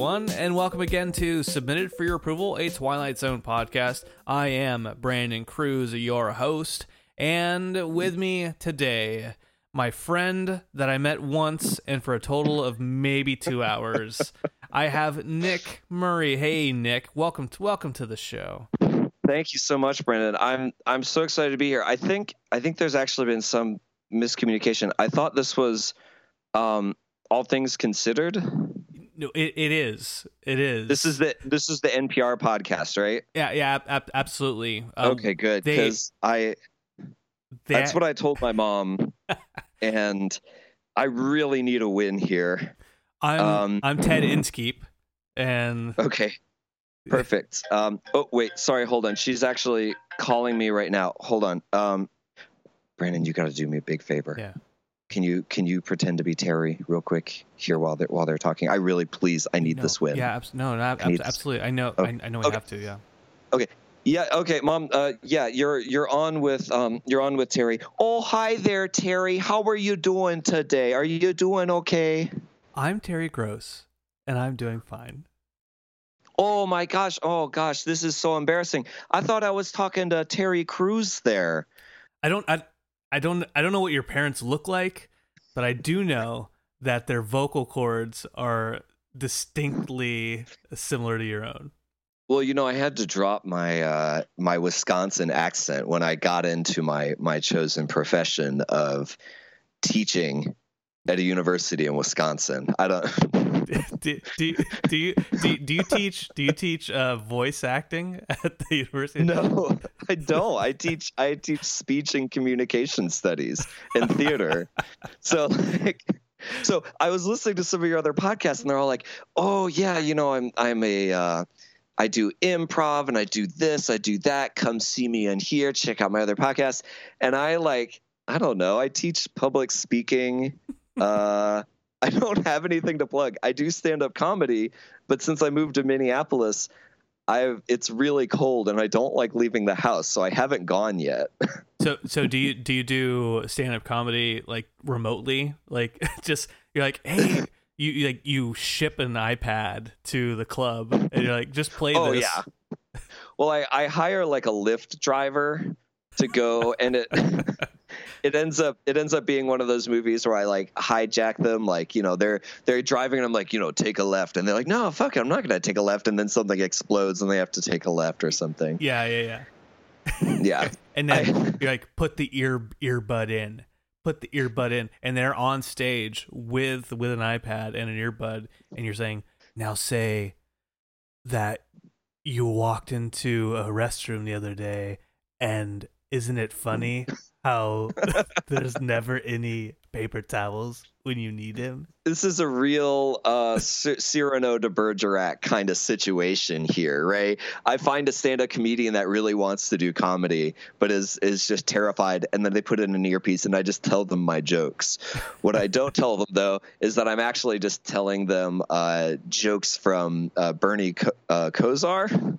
everyone, and welcome again to Submitted for Your Approval, a Twilight Zone podcast. I am Brandon Cruz, your host, and with me today, my friend that I met once and for a total of maybe two hours, I have Nick Murray. Hey, Nick, welcome to welcome to the show. Thank you so much, Brandon. I'm I'm so excited to be here. I think I think there's actually been some miscommunication. I thought this was um, all things considered. No, it, it is. It is. This is the this is the NPR podcast, right? Yeah, yeah, ab- absolutely. Um, okay, good. Because I they- that's what I told my mom, and I really need a win here. I'm um, I'm Ted Inskeep, and Okay, perfect. Um, oh wait, sorry, hold on. She's actually calling me right now. Hold on. Um, Brandon, you got to do me a big favor. Yeah. Can you can you pretend to be Terry real quick here while they're while they're talking? I really please I need no, this win. Yeah, abs- no, no, ab- I absolutely. I know. Okay, I, I know. I okay. have to. Yeah. Okay. Yeah, okay, mom. Uh, yeah, you're you're on with um you're on with Terry. Oh, hi there, Terry. How are you doing today? Are you doing okay? I'm Terry Gross, and I'm doing fine. Oh my gosh. Oh gosh, this is so embarrassing. I thought I was talking to Terry Crews there. I don't. I, I don't. I don't know what your parents look like, but I do know that their vocal cords are distinctly similar to your own. Well, you know, I had to drop my uh, my Wisconsin accent when I got into my my chosen profession of teaching at a university in Wisconsin. I don't. do, do, do you do, do you teach do you teach uh, voice acting at the university? No, I don't. I teach I teach speech and communication studies and theater. so like so I was listening to some of your other podcasts and they're all like, "Oh yeah, you know, I'm I'm a uh I do improv and I do this, I do that. Come see me in here, check out my other podcast." And I like I don't know, I teach public speaking. Uh I don't have anything to plug. I do stand up comedy, but since I moved to Minneapolis, I've it's really cold and I don't like leaving the house, so I haven't gone yet. So so do you do you do stand up comedy like remotely? Like just you're like, hey, you, you like you ship an iPad to the club and you're like, just play oh this. Oh yeah. Well, I I hire like a Lyft driver to go, and it it ends up it ends up being one of those movies where I like hijack them, like you know they're they're driving and I'm like you know take a left, and they're like no fuck it, I'm not gonna take a left, and then something explodes and they have to take a left or something. Yeah, yeah, yeah. Yeah. And then I- you're like, put the ear earbud in. Put the earbud in. And they're on stage with with an iPad and an earbud, and you're saying, Now say that you walked into a restroom the other day and isn't it funny how there's never any paper towels when you need him? this is a real uh, Cyrano de Bergerac kind of situation here, right? I find a stand-up comedian that really wants to do comedy, but is is just terrified, and then they put in an earpiece, and I just tell them my jokes. What I don't tell them though is that I'm actually just telling them uh, jokes from uh, Bernie Co- uh, Kosar.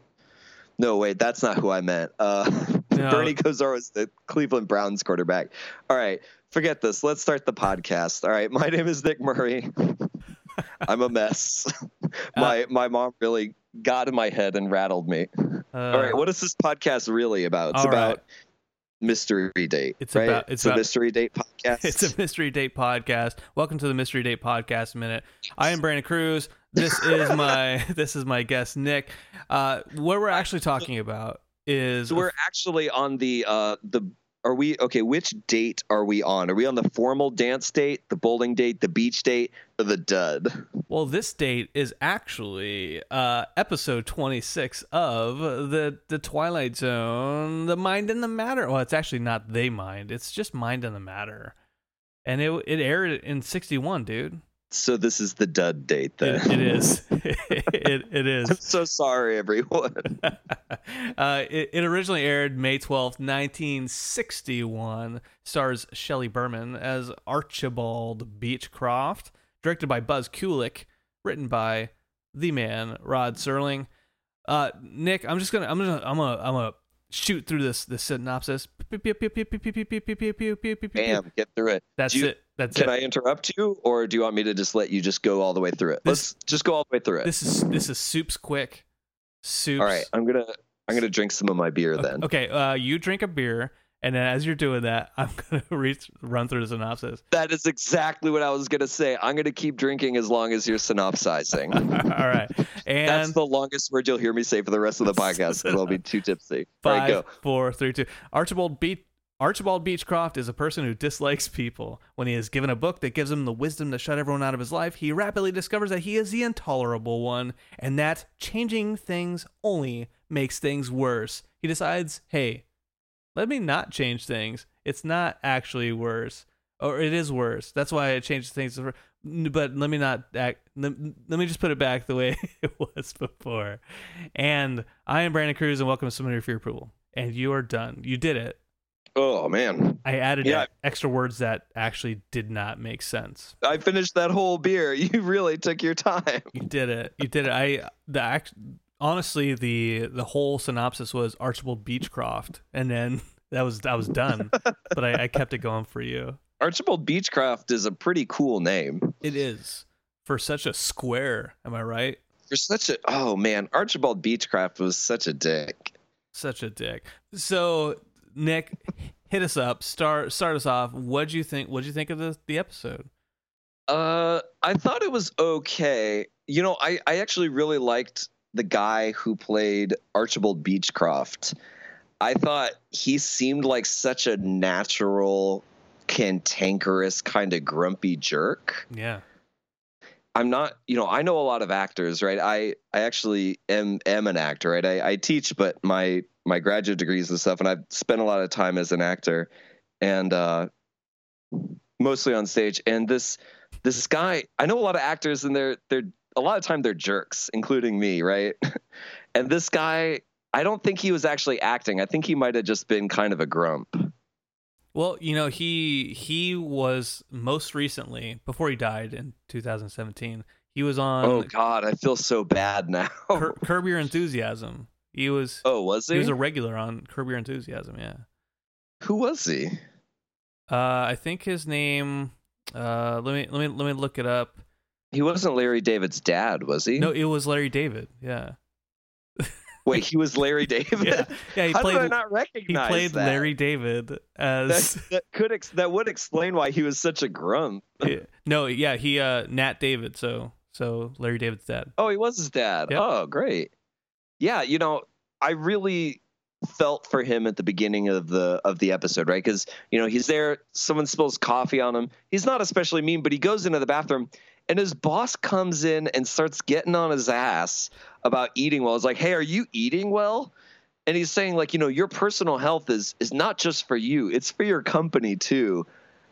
No, wait, that's not who I meant. Uh, Bernie Kosar was the Cleveland Browns quarterback. All right, forget this. Let's start the podcast. All right, my name is Nick Murray. I'm a mess. my my mom really got in my head and rattled me. Uh, All right, what is this podcast really about? It's all right. about mystery date. It's right? about- it's a about- mystery date podcast. It's a mystery date podcast. Welcome to the mystery date podcast minute. I am Brandon Cruz. This is my this is my guest Nick. Uh, what we're actually talking about is so we're actually on the uh the are we okay which date are we on are we on the formal dance date the bowling date the beach date or the dud well, this date is actually uh, episode twenty six of the the Twilight Zone, the Mind and the Matter. Well, it's actually not they mind. It's just Mind and the Matter, and it it aired in sixty one, dude. So this is the dud date then It, it is. it, it is. i'm so sorry everyone uh, it, it originally aired May 12th, 1961. Stars Shelley Berman as Archibald Beechcroft. Directed by Buzz Kulik. Written by the man, Rod Serling. Uh, Nick, I'm just gonna, I'm gonna, I'm gonna, I'm gonna shoot through this, this synopsis. bam get through it That's you- it. That's Can it. I interrupt you, or do you want me to just let you just go all the way through it? This- Let's just go all the way through it. This is this is soups quick. Soups. all right, I'm gonna I'm gonna drink some of my beer then. Okay, uh, you drink a beer, and then as you're doing that, I'm gonna read, run through the synopsis. That is exactly what I was gonna say. I'm gonna keep drinking as long as you're synopsizing. All right, and That's the longest word you'll hear me say for the rest of the podcast because I'll be too tipsy. All right, go. four, three, two. Archibald Beach Archibald Beechcroft is a person who dislikes people. When he is given a book that gives him the wisdom to shut everyone out of his life, he rapidly discovers that he is the intolerable one, and that changing things only makes things worse. He decides, hey, let me not change things. It's not actually worse. Or it is worse. That's why I changed things. But let me not act. Let, me just put it back the way it was before. And I am Brandon Cruz, and welcome to Submit for Your Approval. And you are done. You did it. Oh man, I added Yeah. extra words that actually did not make sense. I finished that whole beer. You really took your time. You did it. You did it. I the act, honestly the the whole synopsis was Archibald Beechcroft, and then that was I was done. but I, I kept it going for you. Archibald Beechcroft is a pretty cool name It is for such a square. Am I right? for such a. Oh man, Archibald Beechcroft was such a dick. Such a dick. So Nick, hit us up. Start start us off. What'd you think? What'd you think of the the episode? Uh, I thought it was okay. You know, I I actually really liked the guy who played Archibald Beechcroft. I thought he seemed like such a natural, cantankerous, kind of grumpy jerk. Yeah. I'm not, you know, I know a lot of actors, right? I I actually am am an actor, right? I, I teach, but my my graduate degrees and stuff, and I've spent a lot of time as an actor, and uh, mostly on stage. And this this guy, I know a lot of actors, and they're they're a lot of time they're jerks, including me, right? and this guy, I don't think he was actually acting. I think he might have just been kind of a grump. Well, you know, he he was most recently before he died in 2017. He was on oh God, I feel so bad now. Cur- Curb Your Enthusiasm. He was oh, was he? he was a regular on Curb Your Enthusiasm. Yeah. Who was he? Uh, I think his name. Uh, let me let me let me look it up. He wasn't Larry David's dad, was he? No, it was Larry David. Yeah. Wait, he was Larry David. Yeah. Yeah. He How played. did I not recognize he played that? Larry David as. That, that could ex- that would explain why he was such a grump. Yeah. no, yeah, he uh Nat David. So so Larry David's dad. Oh, he was his dad. Yep. Oh, great. Yeah, you know, I really felt for him at the beginning of the of the episode, right? Because you know he's there. Someone spills coffee on him. He's not especially mean, but he goes into the bathroom, and his boss comes in and starts getting on his ass about eating well. It's like, hey, are you eating well? And he's saying like, you know, your personal health is is not just for you; it's for your company too.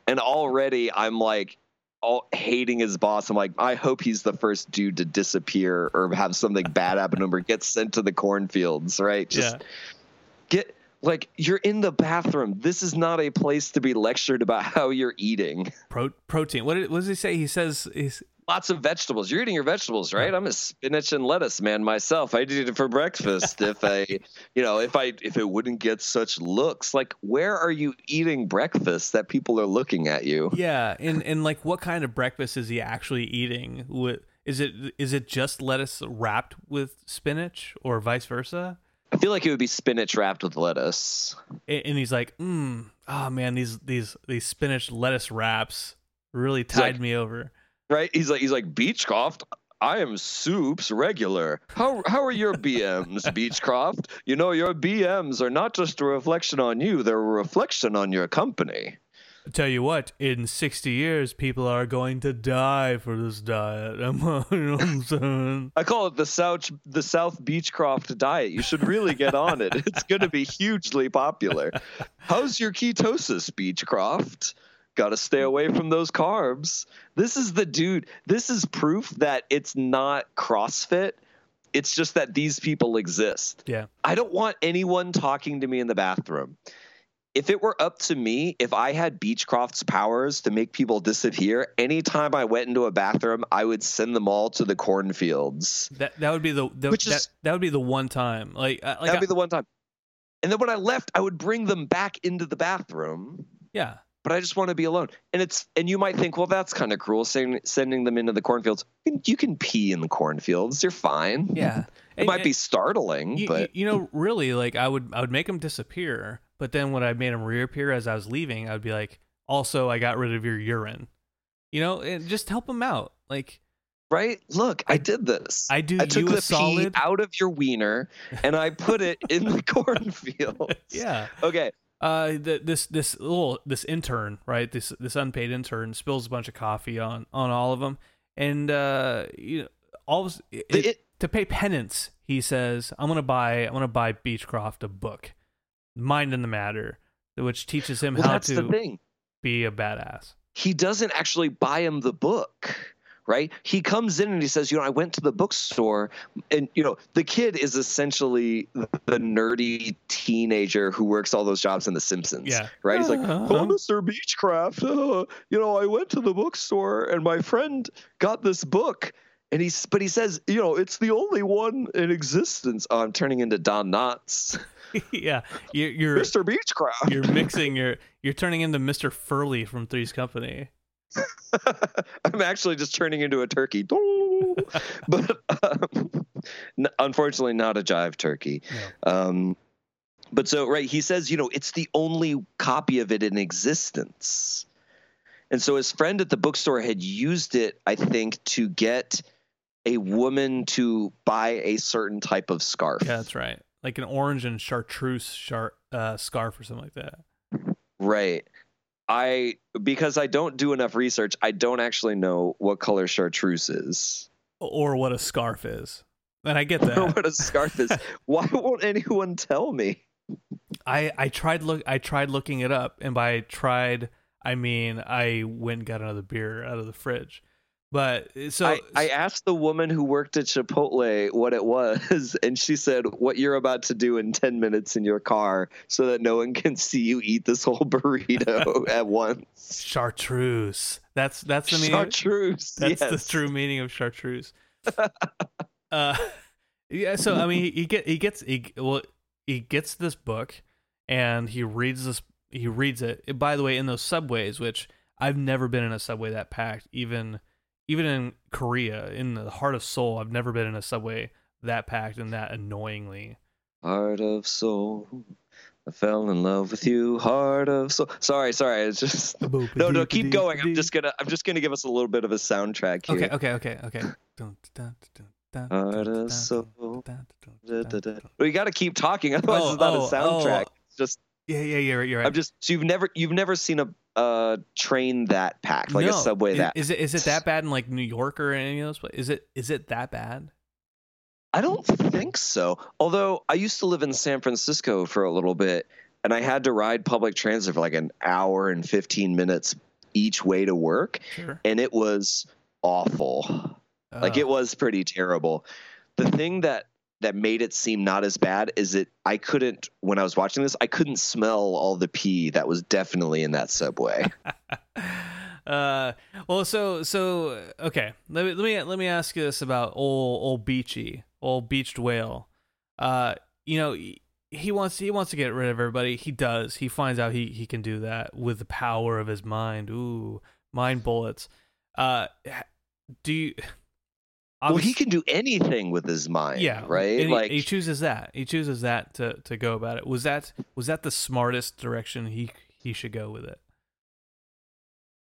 And already, I'm like, all hating his boss. I'm like, I hope he's the first dude to disappear or have something bad happen to him or get sent to the cornfields, right? Just yeah. get like you're in the bathroom. This is not a place to be lectured about how you're eating. Pro- protein. What, did, what does he say? He says he's Lots of vegetables. You're eating your vegetables, right? I'm a spinach and lettuce man myself. I eat it for breakfast. if I, you know, if I if it wouldn't get such looks, like where are you eating breakfast that people are looking at you? Yeah, and and like what kind of breakfast is he actually eating? With is it is it just lettuce wrapped with spinach or vice versa? I feel like it would be spinach wrapped with lettuce. And he's like, mm, oh man, these these these spinach lettuce wraps really tied like- me over. Right? He's like he's like Beechcroft. I am Soup's regular. How how are your BMs, Beechcroft? You know your BMs are not just a reflection on you; they're a reflection on your company. I tell you what, in sixty years, people are going to die for this diet. you know I'm saying? I call it the South the South Beechcroft diet. You should really get on it. It's going to be hugely popular. How's your ketosis, Beechcroft? Got to stay away from those carbs. This is the dude. This is proof that it's not CrossFit. It's just that these people exist. Yeah. I don't want anyone talking to me in the bathroom. If it were up to me, if I had Beechcroft's powers to make people disappear, anytime I went into a bathroom, I would send them all to the cornfields. That that would be the, the Which that, is- that would be the one time. Like, uh, like That'd I- be the one time. And then when I left, I would bring them back into the bathroom. yeah, but I just want to be alone. And it's and you might think, well, that's kind of cruel, sending sending them into the cornfields. You can, pee in the cornfields. You're fine. Yeah. It might be startling, you, but you know, really, like I would, I would make them disappear. But then when I made them reappear as I was leaving, I'd be like, also, I got rid of your urine. You know, and just help them out. Like, right? Look, I, did this. I do I took the solid. pee out of your wiener and I put it in the cornfield. yeah. Okay. Uh, the, this this little this intern, right? This this unpaid intern spills a bunch of coffee on on all of them, and uh, you know, all of, it, it- to pay penance, he says, "I'm gonna buy I'm gonna buy Beechcroft a book, Mind in the Matter, which teaches him Well, how to thing. be a badass." he doesn't actually buy him the book right he comes in and he says you know i went to the bookstore and you know the kid is essentially the nerdy teenager who works all those jobs in the simpsons Yeah. right he's like Uh-huh. oh mr beechcroft uh, you know i went to the bookstore and my friend got this book and he's but he says you know it's the only one in existence oh, i'm turning into don knotts yeah, you're you're, mr beechcroft you're mixing your you're turning into Mr. Furley from Three's Company. I'm actually just turning into a turkey. but um, unfortunately, not a jive turkey. Um, but so, right, he says, you know, it's the only copy of it in existence. And so his friend at the bookstore had used it, I think, to get a woman to buy a certain type of scarf. Yeah, that's right. Like an orange and chartreuse char- uh, scarf or something like that. Right. I because I don't do enough research, I don't actually know what color chartreuse is. Or what a scarf is. And I get that. what a scarf is. Why won't anyone tell me? I I tried look I tried looking it up, and by tried I mean I went and got another beer out of the fridge. But so I, I asked the woman who worked at Chipotle what it was, and she said, What you're about to do in 10 minutes in your car so that no one can see you eat this whole burrito at once. chartreuse. That's that's the meaning. Chartreuse. That's yes. the true meaning of chartreuse. uh, yeah. So I mean, he, he get he gets he well he gets this book and he reads this. He reads it. By the way, in those subways, which I've never been in a subway that packed, even even in Korea, in the heart of Seoul, I've never been in a subway that packed and that annoyingly. Heart of soul. I fell in love with you, heart of soul. Sorry, sorry. It's just no, no. Keep going. I'm just gonna. I'm just gonna give us a little bit of a soundtrack here. Okay, okay, okay, okay. Dun, dun, dun, dun, Heart of dun, soul. dun, dun, Da, dun, da, da. dun. We got to keep talking, otherwise Oh, it's not oh, a soundtrack. oh. It's just Yeah, yeah, yeah. You're right. I'm just so you've never you've never seen a uh train that packed like a No. subway Is- that is it is it that bad in like New York or any of those places? Is it is it that bad? I don't think so. Although I used to live in San Francisco for a little bit and I had to ride public transit for like an hour and 15 minutes each way to work Sure. and it was awful. Like it was pretty terrible. The thing that that made it seem not as bad is that I couldn't when I was watching this I couldn't smell all the pee that was definitely in that subway. uh well so so okay. Let me let me let me ask you this about old old beachy old beached whale. Uh you know he- wants he wants to get rid of everybody. He does. He finds out he he can do that with the power of his mind. Ooh mind bullets. Uh do you well, he can do anything with his mind, yeah right? he- like he chooses that he chooses that to to go about it was that was that the smartest direction he he should go with it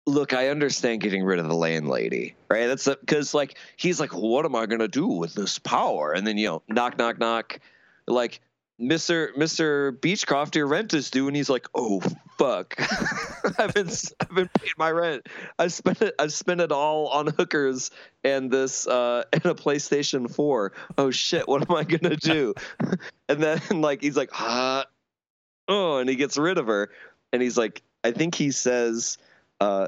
look, I understand getting rid of the landlady, right? That's because like he's like, what am I gonna do with this power? And then you know, knock, knock, knock, like. Mr. Mr. Beechcroft, your rent is due, and he's like, "Oh fuck, I've been I've been paying my rent. I spent it I spent it all on hookers and this uh, and a PlayStation Four. Oh shit, what am I gonna do?" and then like he's like, "Ah, oh," and he gets rid of her, and he's like, I think he says, uh,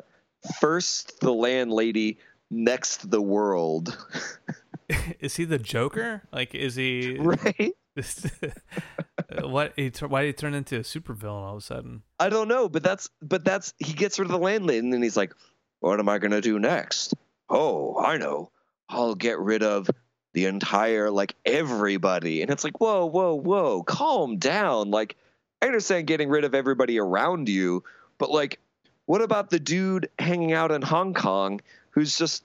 first the landlady, next the world. is he the Joker? Like, is he? right? what? He why did he turn into a supervillain all of a sudden? I don't know, but that's but that's he gets rid of the landlady, and then he's like, "What am I gonna do next? Oh, I know. I'll get rid of the entire like everybody." And it's like, "Whoa, whoa, whoa, calm down." Like, I understand getting rid of everybody around you, but like, what about the dude hanging out in Hong Kong who's just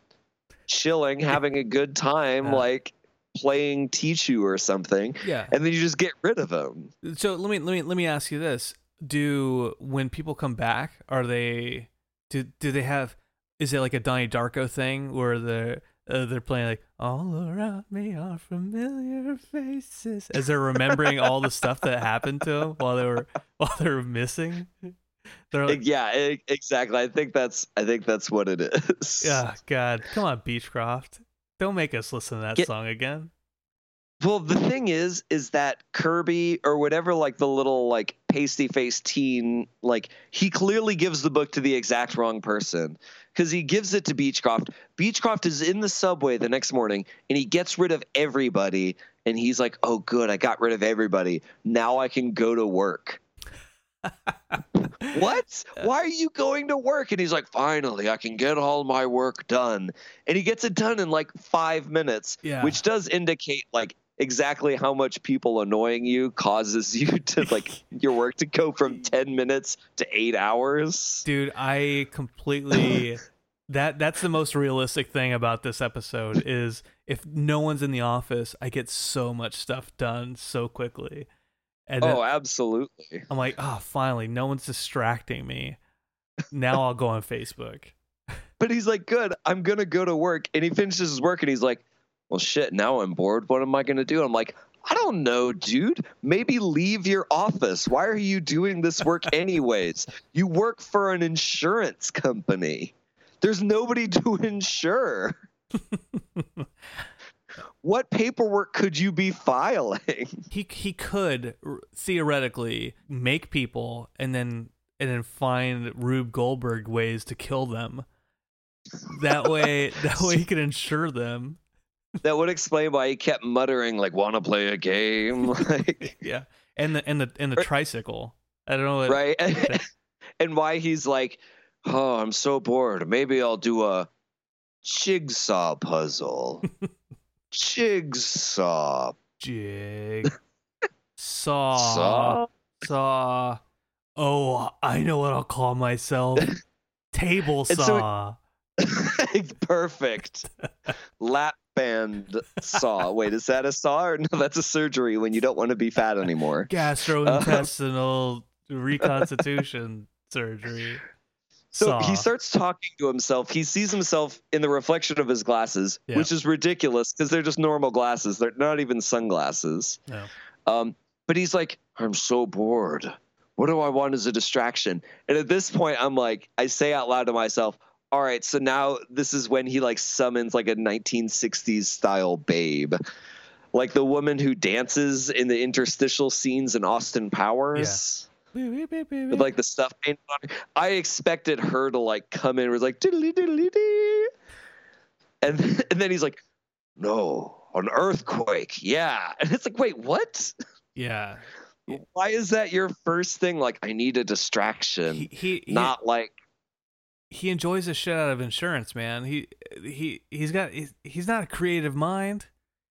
chilling, having a good time, Yeah. like playing Tichu or something, Yeah. and then you just get rid of them. So let me let me let me ask you this: Do when people come back, are they do do they have? Is it like a Donnie Darko thing where they're uh, they're playing like all around me are familiar faces as they're remembering all the stuff that happened to them while they were while they were missing? They're like, yeah, exactly. I think that's I think that's what it is. oh God, come on, Beechcroft, don't make us listen to that Get- song again. Well, the thing is, is that Kirby or whatever, like the little like pasty faced teen, like he clearly gives the book to the exact wrong person because he gives it to Beechcroft. Beechcroft is in the subway the next morning and he gets rid of everybody. And he's like, "Oh, good, I got rid of everybody. Now I can go to work." what? Why are you going to work? And he's like, finally, I can get all my work done. And he gets it done in like five minutes, Yeah. which does indicate like exactly how much people annoying you causes you to like your work to go from 10 minutes to eight hours. Dude, I completely that that's the most realistic thing about this episode is if no one's in the office, I get so much stuff done so quickly. And then Oh, absolutely. I'm like, oh, finally, no one's distracting me. Now I'll go on Facebook. But he's like, good, I'm going to go to work. And he finishes his work and he's like, well, shit, now I'm bored. What am I going to do? I'm like, I don't know, dude. Maybe leave your office. Why are you doing this work anyways? You work for an insurance company. There's nobody to insure. What paperwork could you be filing? He he could r- theoretically make people and then and then find Rube Goldberg ways to kill them. That way, that way he could insure them. that would explain why he kept muttering like, "Want to play a game?" like, Yeah, and the and the and the tricycle. I don't know. What, right? and why he's like, "Oh, I'm so bored. Maybe I'll do a jigsaw puzzle." Jigsaw Jig. Saw. saw. Saw. Oh, I know what I'll call myself. Table saw. Perfect. Lap band saw. Wait, is that a saw or no? That's a surgery when you don't want to be fat anymore. Gastrointestinal reconstitution surgery. So saw. he starts talking to himself. He sees himself in the reflection of his glasses, Yeah. which is ridiculous because they're just normal glasses. They're not even sunglasses. No. Um, but he's like, I'm so bored. What do I want as a distraction? And at this point, I'm like, I say out loud to myself, all right, so now this is when he like summons like a 1960s style babe. Like the woman who dances in the interstitial scenes in Austin Powers with like the stuff painted on. I expected her to like come in and was like diddly diddly dee. And and then he's like, No, an earthquake. Yeah. And it's like, wait, what? yeah. Why is that your first thing? Like, I need a distraction. He he he, not like he enjoys the shit out of insurance, man. He he he's got he's, he's not a creative mind.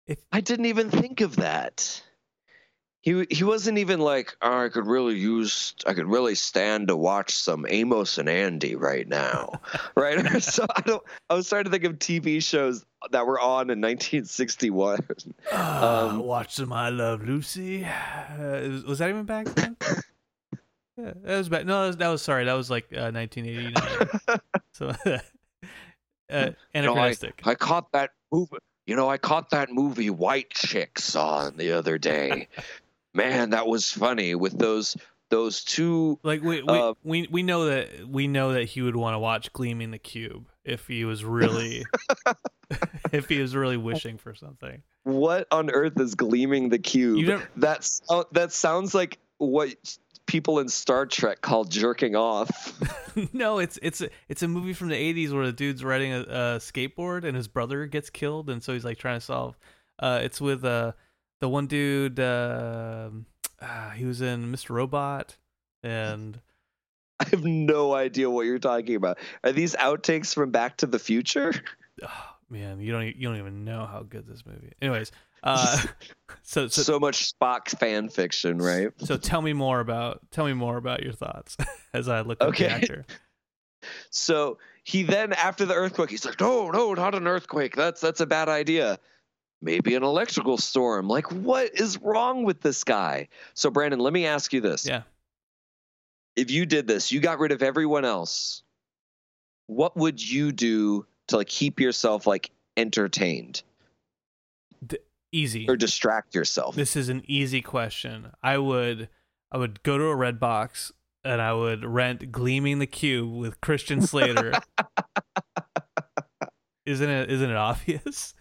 If I didn't even think of that. He he wasn't even like, oh, I could really use I could really stand to watch some Amos and Andy right now. right? so I don't I was trying to think of TV shows that were on in 1961. Uh, Um, watch some I Love Lucy. Uh, was, that even back then? yeah, that was back. No, that was, that was sorry. That was like uh, 1989. so uh, anachronistic. I caught that movie. You know, I caught that movie White Chicks on the other day. Man, that was funny with those those two. like we we, uh, we we know that we know that he would want to watch Gleaming the Cube if he was really if he was really wishing for something. What on earth is gleaming the cube? Never, That's oh, that sounds like what people in Star Trek call jerking off. no, it's it's it's a movie from the '80s where the dude's riding a, a skateboard and his brother gets killed, and so he's like trying to solve. Uh, it's with uh the one dude. Uh, uh, he was in Mr. Robot, and I have no idea what you're talking about. Are these outtakes from Back to the Future? oh, man, you don't you don't even know how good this movie. Anyways, uh, so so So, much Spock fan fiction, right? so tell me more about tell me more about your thoughts as I look at Okay. the actor. So he then, after the earthquake, he's like, "No, no, not an earthquake. That's that's a bad idea. Maybe an electrical storm. Like, what is wrong with this guy?" So, Brandon, let me ask you this: Yeah. If you did this, you got rid of everyone else. What would you do to like keep yourself like entertained Easy. or distract yourself? This is an easy question. I would I would go to a Redbox and I would rent Gleaming the Cube with Christian Slater. isn't it isn't it obvious?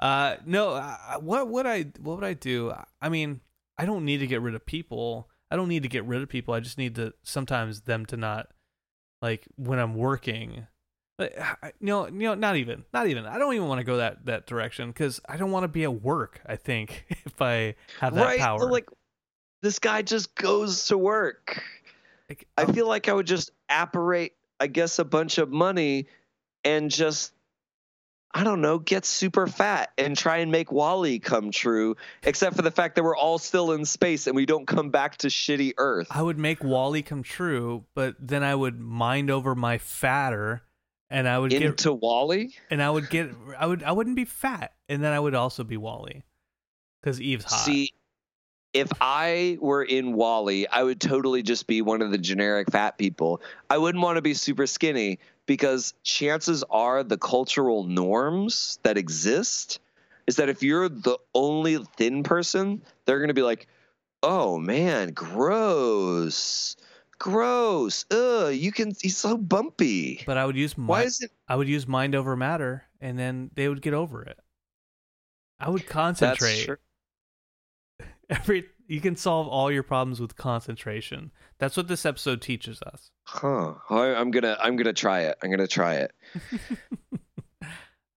Uh no, uh, what would I what would I do? I mean, I don't need to get rid of people. I don't need to get rid of people. I just need to sometimes them to not like when I'm working like, I- you know, you know, not even, not even. I don't even want to go that that direction because I don't want to be at work. I think if I have that right? power, Like this guy just goes to work. Like, I um, feel like I would just apparate, I guess, a bunch of money and just, I don't know, get super fat and try and make WALL-E come true, except for the fact that we're all still in space and we don't come back to shitty Earth. I would make WALL-E come true, but then I would mind over my fatter, and I would get, Into WALL-E? and I would get, I would, I wouldn't be fat, and then I would also be WALL-E, because Eve's hot. See, if I were in WALL-E, I would totally just be one of the generic fat people. I wouldn't want to be super skinny because chances are the cultural norms that exist is that if you're the only thin person, they're going to be like, "Oh man, gross." Gross. Ugh, you can he's so bumpy. but I would use Why is it I would use mind over matter, and then they would get over it. I would that's concentrate. true? Every you can solve all your problems with concentration. That's what this episode teaches us. Huh. I- I'm going to I'm to try it. I'm going to try it.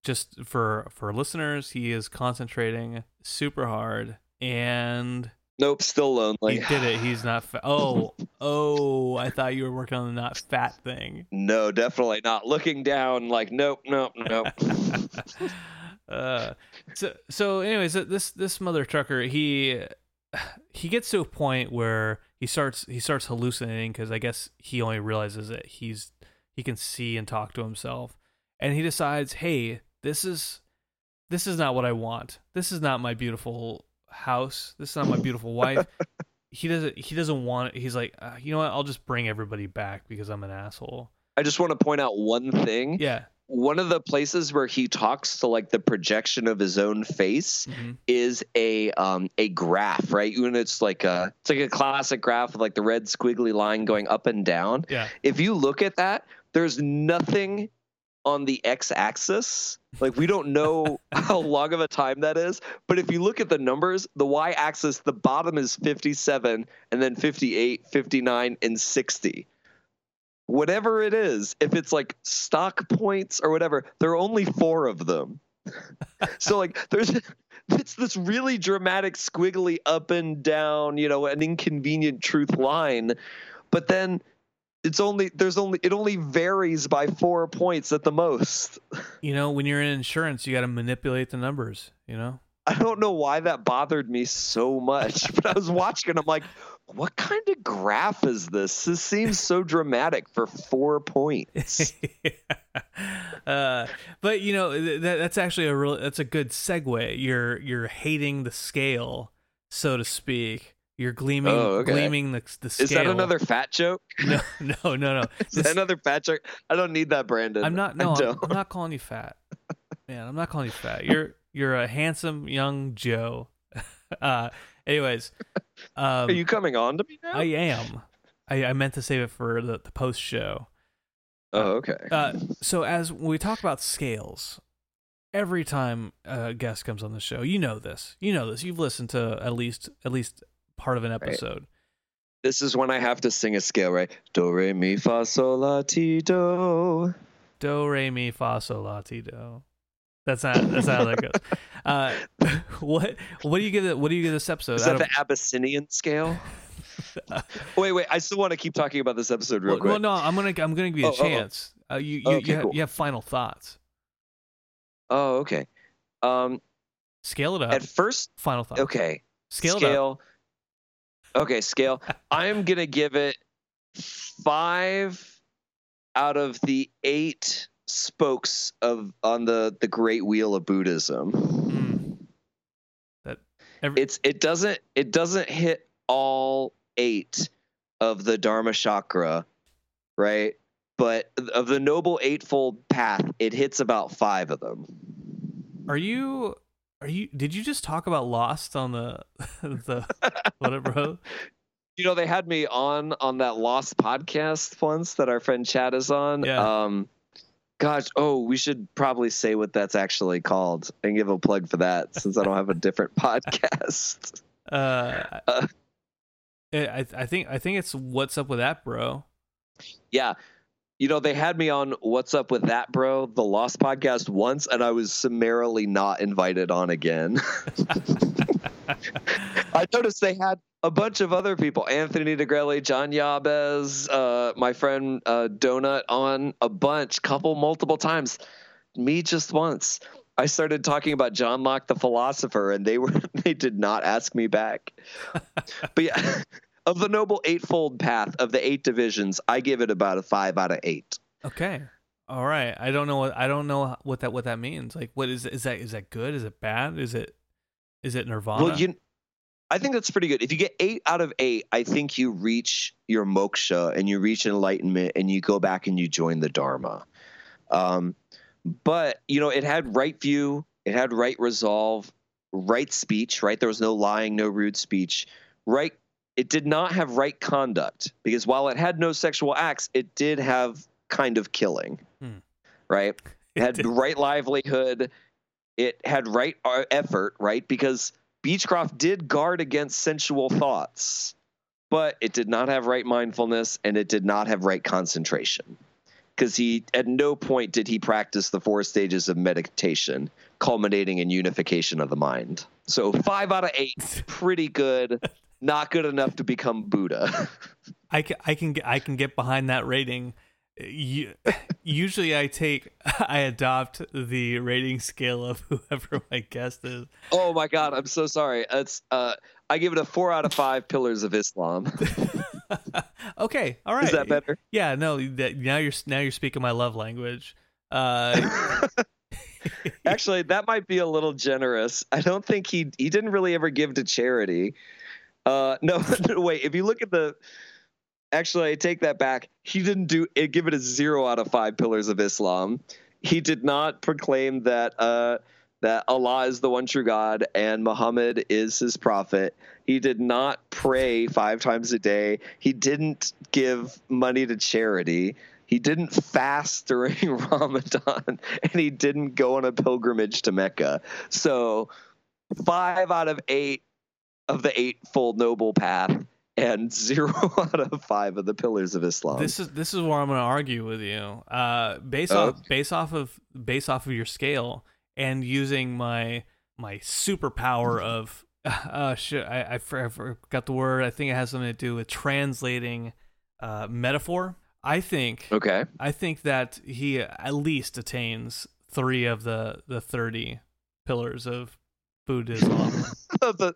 Just for for listeners, he is concentrating super hard, and Nope, still lonely. he did it. He's not. Fa- oh, oh! I thought you were working on the not fat thing. No, definitely not. Looking down, like, nope, nope, nope. uh, so so anyways, this this mother trucker he he gets to a point where he starts he starts hallucinating because I guess he only realizes that he's he can see and talk to himself, and he decides, hey, this is this is not what I want. This is not my beautiful house. This is not my beautiful wife. he doesn't he doesn't want it. He's like, uh, you know what? I'll just bring everybody back because I'm an asshole. I just want to point out one thing. Yeah. One of the places where he talks to like the projection of his own face Mhm. is a um a graph, right? and it's like a it's like a classic graph with like the red squiggly line going up and down. Yeah. If you look at that, there's nothing on the x-axis. Like we don't know how long of a time that is, but if you look at the numbers, the y-axis, the bottom is 57 and then 58, 59 and 60. Whatever it is, if it's like stock points or whatever, there are only 4 of them. so like there's it's this really dramatic squiggly up and down, you know, an inconvenient truth line, but then it's only there's only it only varies by four points at the most. You know, when you're in insurance, you got to manipulate the numbers. You know. I don't know why that bothered me so much, but I was watching and I'm like, what kind of graph is this? This seems so dramatic for four points. uh, but you know th- that's actually a real that's a good segue. You're you're hating the scale, so to speak. You're gleaming Oh, okay. gleaming the the scale. Is that another fat joke? No, no, no, no. Is This- that another fat joke? I don't need that, Brandon. I'm not. No, I'm. I'm not calling you fat, man. I'm not calling you fat. You're you're a handsome young Joe. uh, anyways, um, Are you coming on to me now? I am. I, I meant to save it for the, the post show. oh, okay. Uh, so as we talk about scales, every time a guest comes on the show, you know this. You know this. You've listened to at least at least part of an episode. this is when I have to sing a scale, right? Do re mi fa sol la ti do. Do re mi fa sol la ti do. That's not that's not how that goes. Uh, what what do you give it? What do you give this episode? Is that the Abyssinian scale? wait, wait. I still want to keep talking about this episode real well, quick. well, no, I'm gonna I'm gonna give you a Oh, oh, oh. chance. Uh, you you, Okay, you, have, cool. you have final thoughts. Oh, okay. Um, Scale it up. at first, final thoughts. okay. Scale, it up. scale. Okay, scale. I'm gonna give it five out of the eight spokes of on the the great wheel of Buddhism. Mm. That every, It's it doesn't it doesn't hit all eight of the Dharma chakra, right? But of the noble eightfold path, it hits about five of them. are you are you did you just talk about Lost on the the whatever? You know, they had me on on that Lost podcast once that our friend Chad is on. Yeah. Um, gosh, oh, we should probably say what that's actually called and give a plug for that since I don't have a different podcast. Uh, Uh. I I think I think it's what's up with that, bro. Yeah. You know, they had me on What's Up with That Bro, the Lost podcast once, and I was summarily not invited on again. I noticed they had a bunch of other people Anthony DeGrelli, John Yabez, uh, my friend uh, Donut on a bunch, couple, multiple times. Me just once. I started talking about John Locke the philosopher, and they were they did not ask me back. but yeah, of the noble eightfold path of the eight divisions, I give it about a five out of eight. Okay. All right. I don't know what I don't know what that what that means. Like what is is that is that good? Is it bad? Is it is it nirvana? Well, you, I think that's pretty good. If you get eight out of eight, I think you reach your moksha and you reach enlightenment, and you go back and you join the dharma. Um, but you know, it had right view, it had right resolve, right speech. Right, there was no lying, no rude speech. Right, it did not have right conduct because while it had no sexual acts, it did have kind of killing. Hmm. Right, it had did- right livelihood. It had right uh, effort. Right, because Beechcroft did guard against sensual thoughts, but it did not have right mindfulness and it did not have right concentration. Because he, at no point did he practice the four stages of meditation, culminating in unification of the mind. So, five out of eight, pretty good. Not good enough to become Buddha. I can I can I can get behind that rating. Usually I take I adopt the rating scale of whoever my guest is. oh my God, I'm so sorry. It's uh, I give it a four out of five pillars of Islam. okay, all right. Is that better? Yeah, no. That, now you're now you're speaking my love language. Uh, Actually, that might be a little generous. I don't think he he didn't really ever give to charity. Uh, no, wait. If you look at the, actually, I take that back. He didn't do it. Give it a zero out of five pillars of Islam. He did not proclaim that uh, that Allah is the one true God and Muhammad is his prophet. He did not pray five times a day. He didn't give money to charity. He didn't fast during Ramadan, and he didn't go on a pilgrimage to Mecca. So, five out of eight of the eightfold noble path, and zero out of five of the pillars of Islam. this is this is where I'm going to argue with you. Uh, based Oh. off based off of based off of your scale and using my my superpower of uh shit I, I I forgot the word. I think it has something to do with translating uh metaphor. I think okay. I think that he at least attains three of the the thirty pillars of Buddhism. The-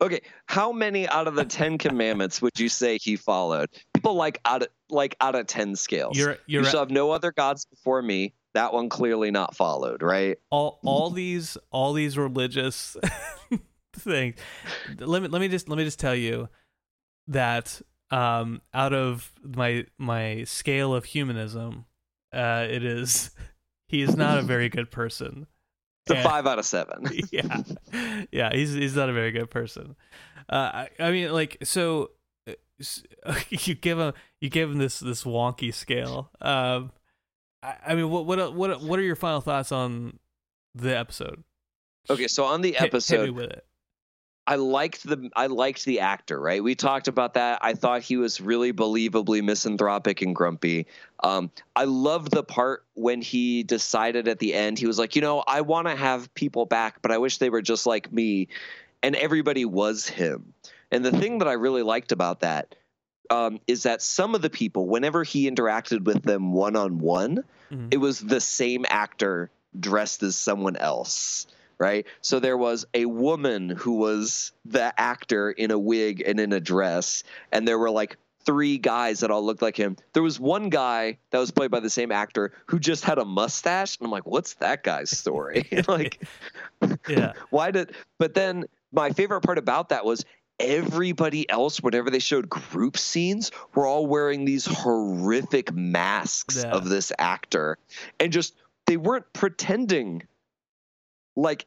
okay, how many out of the Ten Commandments would you say he followed? People like out of like out of ten scales. You're you you're shall have no other gods before me. That one clearly not followed, right? all all these all these religious things. Let me let me just let me just tell you that um out of my my scale of humanism, uh it is he is not a very good person. It's a five out of seven. yeah, yeah, he's he's not a very good person. Uh, I, I mean, like, so uh, you give him you give him this this wonky scale. Um, I, I mean, what what what what are your final thoughts on the episode? Okay, so on the Hit- hit episode, with it. I liked the I liked the actor, right? We talked about that. I thought he was really believably misanthropic and grumpy. Um, I loved the part when he decided at the end, he was like, you know, I want to have people back, but I wish they were just like me. And everybody was him. And the thing that I really liked about that um, is that some of the people, whenever he interacted with them one on one, it was the same actor dressed as someone else right so there was a woman who was the actor in a wig and in a dress and there were like three guys that all looked like him. There was one guy that was played by the same actor who just had a mustache, and I'm like, what's that guy's story? like, Yeah. why did? But then my favorite part about that was everybody else, whenever they showed group scenes, were all wearing these horrific masks Yeah. of this actor, and just they weren't pretending like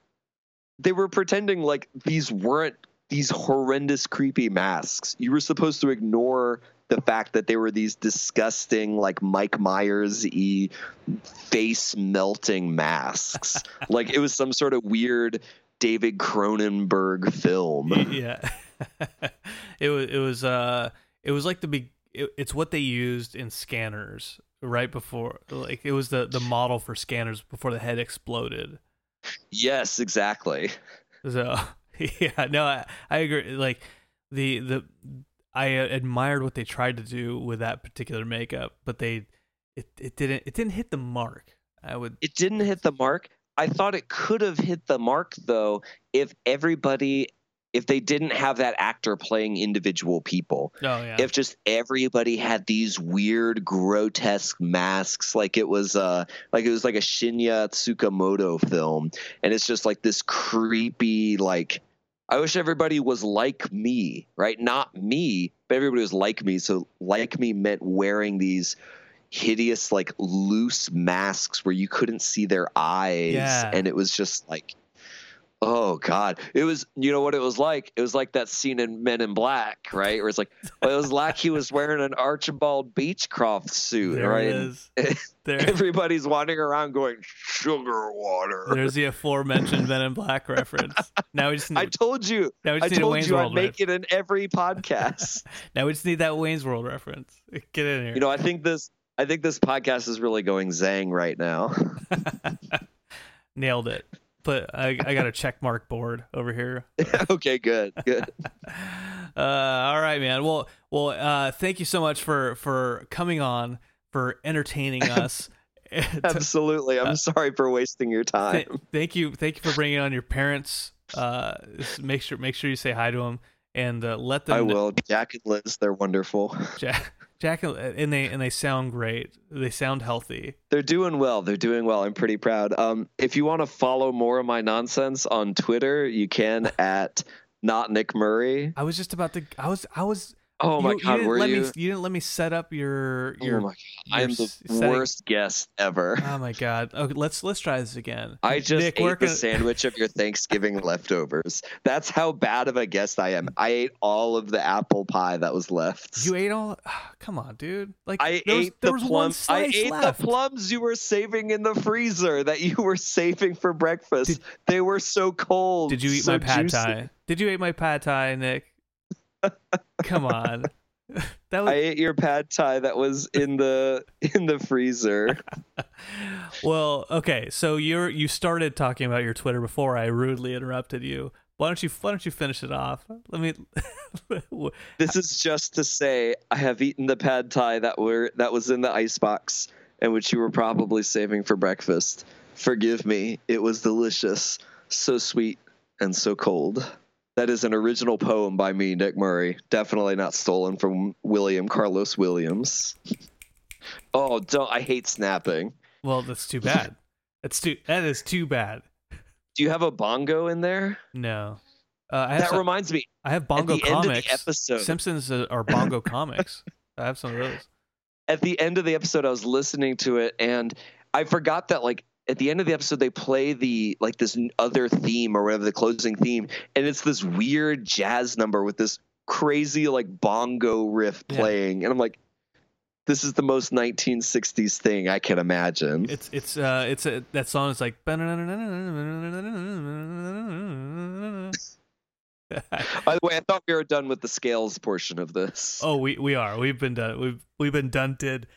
they were pretending like these weren't these horrendous creepy masks. You were supposed to ignore the fact that they were these disgusting like Mike Myers y face melting masks. like it was some sort of weird David Cronenberg film. yeah it was it was uh it was like the big it, it's what they used in scanners right before like it was the the model for scanners before the head exploded Yes, exactly. so yeah no i, I agree like the the i admired what they tried to do with that particular makeup but they it, it didn't it didn't hit the mark i would It didn't hit the mark. I thought it could have hit the mark though if everybody if they didn't have that actor playing individual people. oh yeah if just everybody had these weird grotesque masks like it was uh like it was like a Shinya Tsukamoto film and it's just like this creepy like I wish everybody was like me, right? Not me, but everybody was like me. So like me meant wearing these hideous like loose masks where you couldn't see their eyes Yeah. and it was just like Oh God! It was, you know what it was like. It was like that scene in Men in Black, right? Where it's like, well, it was like he was wearing an Archibald Beechcroft suit, there right? And there Everybody's wandering around going sugar water. there's the aforementioned men in black reference now we just need, I told you, now we I just need a told wayne's you, I'd world make ref- it in every podcast. now we just need that wayne's world reference get in here you know, I think this, I think this podcast is really going zang right now. Nailed it. But I, I got a check mark board over here. okay, good, good. Uh, all right, man. Well, well. Uh, thank you so much for for coming on for entertaining us. Absolutely. I'm sorry for wasting your time. Th- thank you, thank you for bringing on your parents. Uh, make sure make sure you say hi to them and uh, let them. I will. Jack and Liz, they're wonderful. Jack, Jack, and they and they sound great. They sound healthy. They're doing well. They're doing well. I'm pretty proud. Um, if you want to follow more of my nonsense on Twitter, you can at not Nick Murray. I was just about to. I was. I was. Oh my you, God, didn't were let you? Me, you didn't let me set up your Oh your. my God, I'm the setting- worst guest ever. Oh my god. Okay, let's let's try this again. I just Nick, ate the gonna- sandwich of your Thanksgiving leftovers. That's how bad of a guest I am. I ate all of the apple pie that was left. You ate all. come on, dude. Like I there was, ate there the was one plums. I ate left. the plums you were saving in the freezer that you were saving for breakfast. Did- they were so cold. Did you eat so my pad juicy. thai? Did you eat my pad thai, Nick? Come on. that was I ate your pad thai that was in the in the freezer. well. Okay, so you're you started talking about your Twitter before I rudely interrupted you. Why don't you Why don't you finish it off? Let me. This is just to say I have eaten the pad thai that were that was in the icebox and which you were probably saving for breakfast. Forgive me. It was delicious, so sweet and so cold. That is an original poem by me, Nick Murray. Definitely not stolen from William Carlos Williams. Oh, don't I hate snapping. well, that's too bad. That's too. That is too bad. Do you have a bongo in there? No. Uh, That some, reminds me. I have bongo at the end of the comics. episode- Simpsons are bongo comics. I have some of those. at the end of the episode, I was listening to it and I forgot that like at the end of the episode they play the like this other theme or whatever the closing theme, and it's this weird jazz number with this crazy like bongo riff Yeah. playing, and I'm like, this is the most 1960s thing I can imagine. It's it's uh it's a that song is like. By the way, I thought we were done with the scales portion of this. oh, we we are. We've been done. We've we've been dunted.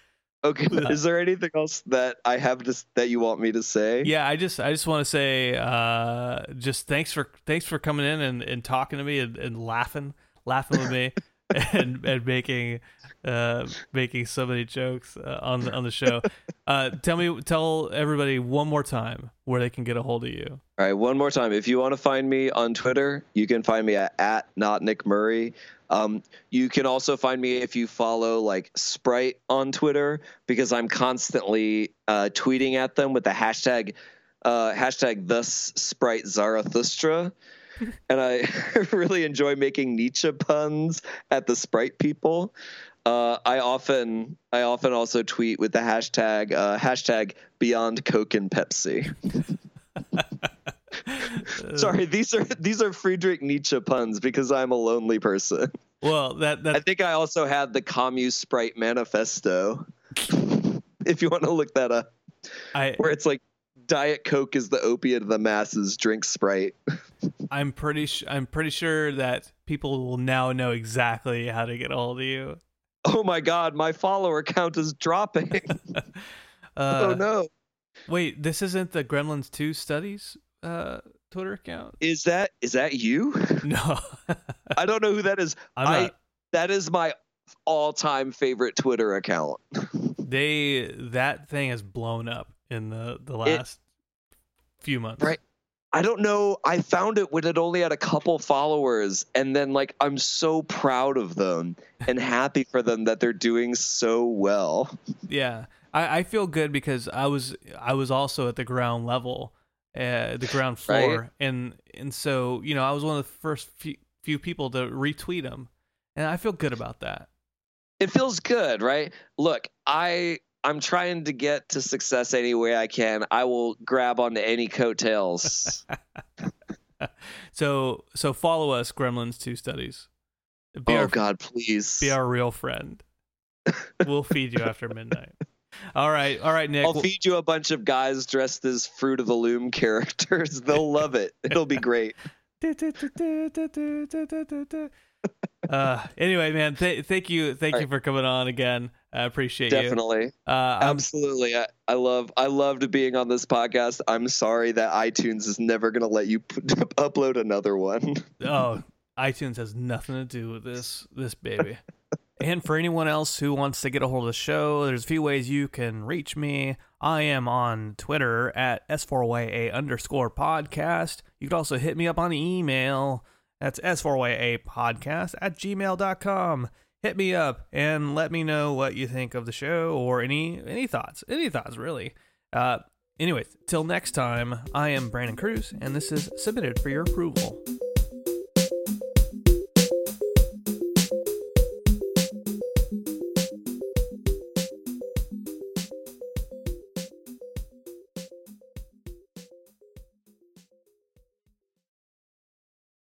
Okay, is there anything else that I have to that you want me to say? Yeah, I just I just want to say uh just thanks for thanks for coming in and, and talking to me and, and laughing laughing with me. and and making uh making so many jokes uh, on the, on the show. Uh, tell me, tell everybody one more time where they can get a hold of you. All right, one more time. If you want to find me on Twitter, you can find me at, at not Nick Murray. Um, you can also find me if you follow like Sprite on Twitter because I'm constantly uh, tweeting at them with the hashtag uh, hashtag thus Sprite Zarathustra. and I really enjoy making Nietzsche puns at the Sprite people. Uh, I often I often also tweet with the hashtag uh, hashtag Beyond Coke and Pepsi. Sorry, these are these are Friedrich Nietzsche puns because I'm a lonely person. Well, that that I think I also had the Commu Sprite Manifesto. if you want to look that up, I where it's like Diet Coke is the opiate of the masses. Drink Sprite. I'm pretty sh- I'm pretty sure that people will now know exactly how to get a hold of you. Oh my God, my follower count is dropping. Uh, oh no, Wait, this isn't the Gremlins 2 studies uh, Twitter account? is that is that you? No. I don't know who that is. I'm I not. that is my all-time favorite Twitter account. They that thing has blown up in the the last few months. Right. I don't know. I found it when it only had a couple followers, and then like I'm so proud of them and happy for them that they're doing so well. Yeah. I, I feel good because I was I was also at the ground level, uh, the ground floor, Right. and and so you know I was one of the first few, few people to retweet them, and I feel good about that. It feels good, right? Look, I I'm trying to get to success any way I can. I will grab onto any coattails. So so follow us, Gremlins Two Studies. Be oh our God, please. be our real friend. we'll feed you after midnight. All right, all right, Nick. I'll feed you a bunch of guys dressed as Fruit of the Loom characters. They'll love it. It'll be great. uh, anyway, man, th- thank you, thank All you right. for coming on again. I appreciate you. Definitely. Uh, Absolutely. I, I love I loved being on this podcast. I'm sorry that iTunes is never going to let you put, upload another one. oh, iTunes has nothing to do with this this baby. and for anyone else who wants to get a hold of the show, there's a few ways you can reach me. I am on Twitter at S4YA underscore podcast. You can also hit me up on email. That's S4YA podcast at gmail.com. Hit me up and let me know what you think of the show or any any thoughts. Any thoughts, really. Uh, anyways, till next time, I am Brandon Cruz, and this is submitted for your approval.